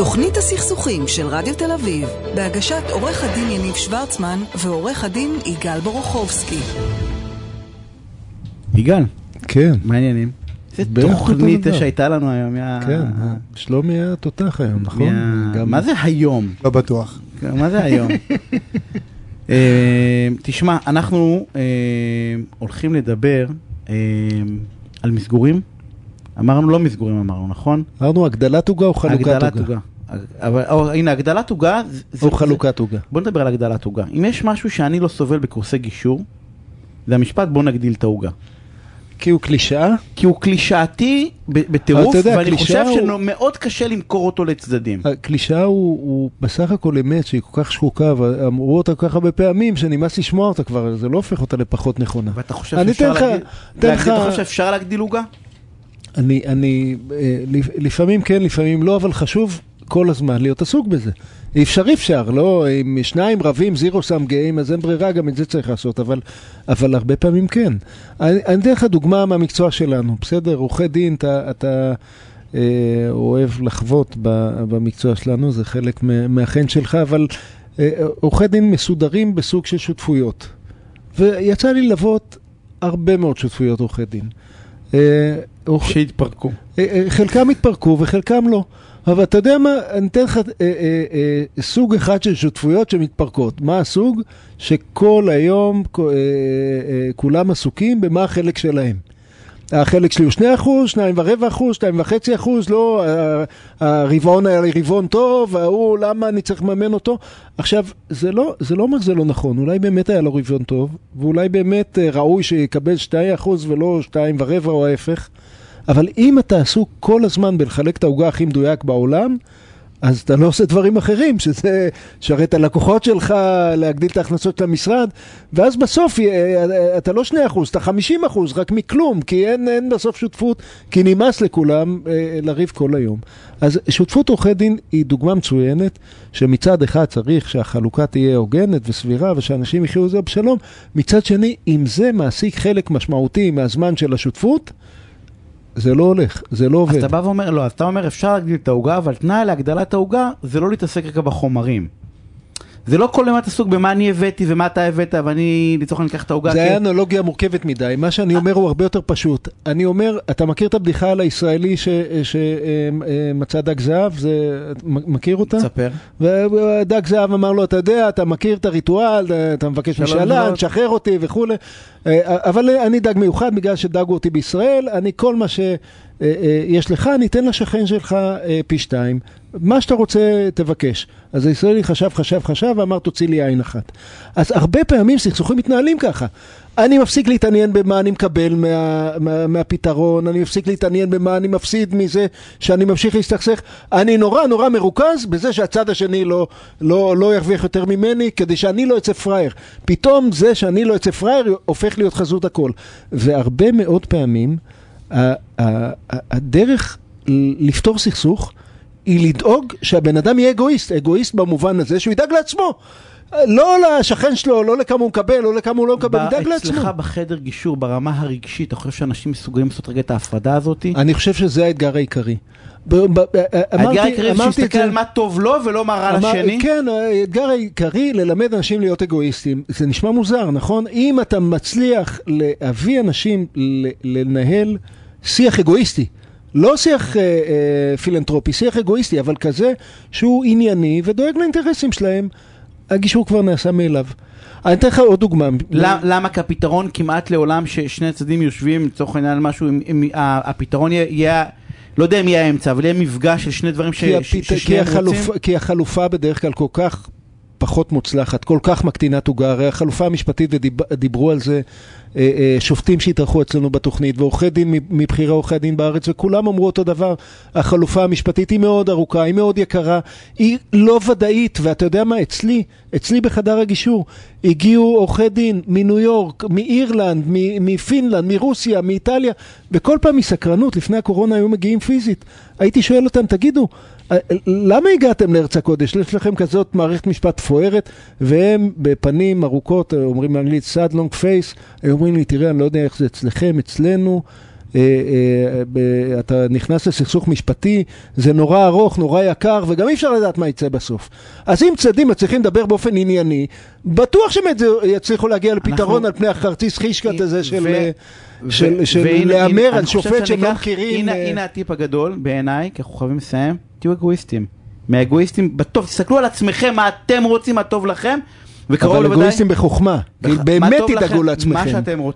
תוכנית הסכסוכים של רדיו תל אביב, בהגשת עורך הדין יניב שוורצמן ועורך הדין יגאל בורוכובסקי. יגאל, כן, מה העניינים? איזה תוכנית. שהייתה לנו היום, מה... כן, שלומי היה תותח היום, נכון? מה- גם- מה זה היום? לא בטוח. כן, מה זה היום? אה, תשמע, אנחנו אה, הולכים לדבר אה, על מסגורים. אמרנו לא מסגורים אמרנו, נכון? אמרנו הגדלת עוגה או חלוקת הגדלת עוגה? אבל או, הנה, הגדלת עוגה... או חלוקת עוגה. בוא נדבר על הגדלת עוגה. אם יש משהו שאני לא סובל בקורסי גישור, זה המשפט בוא נגדיל את העוגה. כי הוא קלישאה? כי הוא קלישאתי בטירוף, יודע, ואני חושב הוא- שמאוד קשה למכור אותו לצדדים. הקלישאה הוא, הוא בסך הכל אמת שהיא כל כך שחוקה, ואמרו אותה כל כך הרבה פעמים שנמאס לשמוע אותה כבר, זה לא הופך אותה לפחות נכונה. ואתה חושב שאפשר להגדיל... להגדיל- לך- אתה חושב שאפשר להגדיל עוגה? אני, אני, אה, לפ- לפעמים כן, לפעמים לא, אבל חשוב כל הזמן להיות עסוק בזה. אפשר אפשר, לא, אם שניים רבים, זירו סם גיים, אז אין ברירה, גם את זה צריך לעשות, אבל, אבל הרבה פעמים כן. אני אני אתן לך דוגמה מהמקצוע שלנו, בסדר? עורכי דין, אתה, אתה אה, אוהב לחוות ב- במקצוע שלנו, זה חלק מה- מהחן שלך, אבל אה, עורכי דין מסודרים בסוג של שותפויות. ויצא לי ללוות הרבה מאוד שותפויות עורכי דין. אה, שהתפרקו. אה, אה, חלקם התפרקו וחלקם לא. אבל אתה יודע מה, אני אתן לך אה, אה, אה, סוג אחד של שותפויות שמתפרקות. מה הסוג? שכל היום אה, אה, כולם עסוקים במה החלק שלהם. החלק שלי הוא 2 אחוז, 2 ורבע אחוז, 2 וחצי אחוז, לא, הרבעון היה לי רבעון טוב, ההוא, למה אני צריך לממן אותו? עכשיו, זה לא, זה לא אומר שזה לא נכון, אולי באמת היה לו רבעון טוב, ואולי באמת אה, ראוי שיקבל 2 אחוז ולא 2 ורבע או ההפך, אבל אם אתה עסוק כל הזמן בלחלק את העוגה הכי מדויק בעולם, אז אתה לא עושה דברים אחרים, שזה לשרת את הלקוחות שלך, להגדיל את ההכנסות של המשרד, ואז בסוף אתה לא 2%, אתה 50%, רק מכלום, כי אין, אין בסוף שותפות, כי נמאס לכולם אה, לריב כל היום. אז שותפות עורכי דין היא דוגמה מצוינת, שמצד אחד צריך שהחלוקה תהיה הוגנת וסבירה, ושאנשים יחיו את זה בשלום, מצד שני, אם זה מעסיק חלק משמעותי מהזמן של השותפות, זה לא הולך, זה לא אז עובד. אתה בא ואומר, לא, אז אתה אומר אפשר להגדיל את העוגה, אבל תנאי להגדלת העוגה זה לא להתעסק רגע בחומרים. זה לא כל הזמן עסוק במה אני הבאתי ומה אתה הבאת, ואני לצורך העניין אקח את העוגה. זה כי- היה אנלוגיה מורכבת מדי, מה שאני אומר הוא הרבה יותר פשוט. אני אומר, אתה מכיר את הבדיחה על הישראלי שמצא דג זהב? זה, מכיר אותה? תספר. ודג זהב אמר לו, אתה יודע, אתה מכיר את הריטואל, אתה מבקש דקות." תשחרר אותי וכולי. אה, אבל אני דג מיוחד בגלל שדגו אותי בישראל, אני כל מה שיש לך, אני אתן לשכן שלך אה, פי שתיים. מה שאתה רוצה, תבקש. אז הישראלי חשב, חשב, חשב, ואמר, תוציא לי עין אחת. אז הרבה פעמים סכסוכים מתנהלים ככה. אני מפסיק להתעניין במה אני מקבל מה, מה, מהפתרון, אני מפסיק להתעניין במה אני מפסיד מזה שאני ממשיך להסתכסך. אני נורא נורא מרוכז בזה שהצד השני לא, לא, לא ירוויח יותר ממני, כדי שאני לא אצא פראייר. פתאום זה שאני לא אצא פראייר הופך להיות חזות הכל. והרבה מאוד פעמים הדרך לפתור סכסוך היא לדאוג שהבן אדם יהיה אגואיסט, אגואיסט במובן הזה שהוא ידאג לעצמו. לא לשכן שלו, לא לכמה הוא מקבל, לא לכמה הוא לא מקבל, ידאג לעצמו. אצלך בחדר גישור, ברמה הרגשית, אתה חושב שאנשים מסוגלים לעשות רגע את ההפרדה הזאת? אני חושב שזה האתגר העיקרי. האתגר העיקרי זה שיסתכל על מה טוב לו ולא מה רע לשני? כן, האתגר העיקרי ללמד אנשים להיות אגואיסטים. זה נשמע מוזר, נכון? אם אתה מצליח להביא אנשים לנהל שיח אגואיסטי, לא שיח אה, אה, פילנטרופי, שיח אגואיסטי, אבל כזה שהוא ענייני ודואג לאינטרסים שלהם, הגישור כבר נעשה מאליו. אני אתן לך עוד דוגמה. למ- למה כפתרון כמעט לעולם ששני הצדדים יושבים לצורך העניין על משהו, אם- אם ה- הפתרון יהיה- לא יודע אם יהיה האמצע, אבל יהיה מפגש של שני דברים ש- כי, הפית, כי, ששניהם רוצים? כי החלופה בדרך כלל כל כך פחות מוצלחת, כל כך מקטינת עוגה, הרי החלופה המשפטית, ודיברו על זה אה, אה, שופטים שהתארחו אצלנו בתוכנית, ועורכי דין מבכירי עורכי הדין בארץ, וכולם אמרו אותו דבר, החלופה המשפטית היא מאוד ארוכה, היא מאוד יקרה, היא לא ודאית, ואתה יודע מה, אצלי, אצלי בחדר הגישור, הגיעו עורכי דין מניו יורק, מאירלנד, מפינלנד, מרוסיה, מאיטליה, וכל פעם מסקרנות, לפני הקורונה היו מגיעים פיזית. הייתי שואל אותם, תגידו, אה, למה הגעתם לארץ הקודש? יש לכם כזאת מערכת משפט מפוארת, והם בפנים ארוכות, אומרים באנגלית sad long face, הם אומרים לי, תראה, אני לא יודע איך זה אצלכם, אצלנו, אתה נכנס לסכסוך משפטי, זה נורא ארוך, נורא יקר, וגם אי אפשר לדעת מה יצא בסוף. אז אם צדדים מצליחים לדבר באופן ענייני, בטוח שהם יצ- יצליחו להגיע לפתרון על פני הכרטיס חישקת הזה של... אה, של, של להמר על שופט שהם לא מכירים. הנה, אה, הנה הטיפ הגדול בעיניי, כי אנחנו חייבים לסיים, תהיו אגואיסטים. מהאגואיסטים, בטוב, תסתכלו על עצמכם, מה אתם רוצים, מה טוב לכם, וקרוב אבל. אגואיסטים בחוכמה. כי באמת תדאגו לכם, מה לעצמכם. שאתם רוצים.